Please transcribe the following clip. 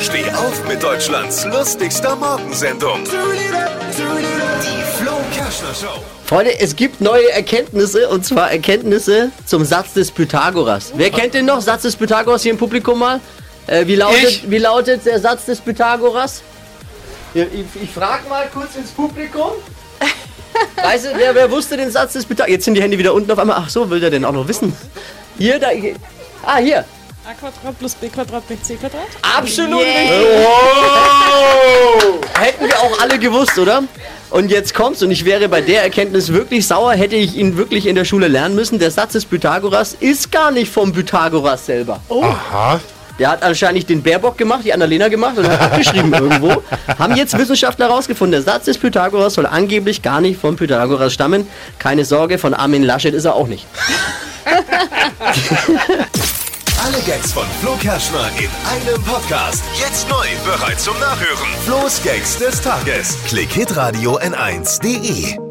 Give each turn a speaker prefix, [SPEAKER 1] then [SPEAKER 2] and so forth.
[SPEAKER 1] Steh auf mit Deutschlands lustigster Morgensendung. Die Flo Kerschner Show.
[SPEAKER 2] Freunde, es gibt neue Erkenntnisse und zwar Erkenntnisse zum Satz des Pythagoras. Wer kennt den noch? Satz des Pythagoras hier im Publikum mal? Äh, wie, lautet, wie lautet der Satz des Pythagoras? Ich, ich, ich frage mal kurz ins Publikum. Weißt du, wer, wer wusste den Satz des Pythagoras? Jetzt sind die Hände wieder unten auf einmal. Ach so, will der denn auch noch wissen? Hier, da. hier. Ah, hier.
[SPEAKER 3] A Quadrat plus B Quadrat plus C Quadrat.
[SPEAKER 2] Absolut richtig. Hätten wir auch alle gewusst, oder? Und jetzt kommt's und ich wäre bei der Erkenntnis wirklich sauer, hätte ich ihn wirklich in der Schule lernen müssen. Der Satz des Pythagoras ist gar nicht vom Pythagoras selber.
[SPEAKER 4] Aha.
[SPEAKER 2] Der hat anscheinend den Baerbock gemacht, die Annalena gemacht und hat abgeschrieben irgendwo. Haben jetzt Wissenschaftler herausgefunden, der Satz des Pythagoras soll angeblich gar nicht vom Pythagoras stammen. Keine Sorge, von Armin Laschet ist er auch nicht.
[SPEAKER 1] Alle Gags von Flo Kerschner in einem Podcast. Jetzt neu, bereit zum Nachhören. Flo's Gags des Tages. Klick Hitradio N1.de.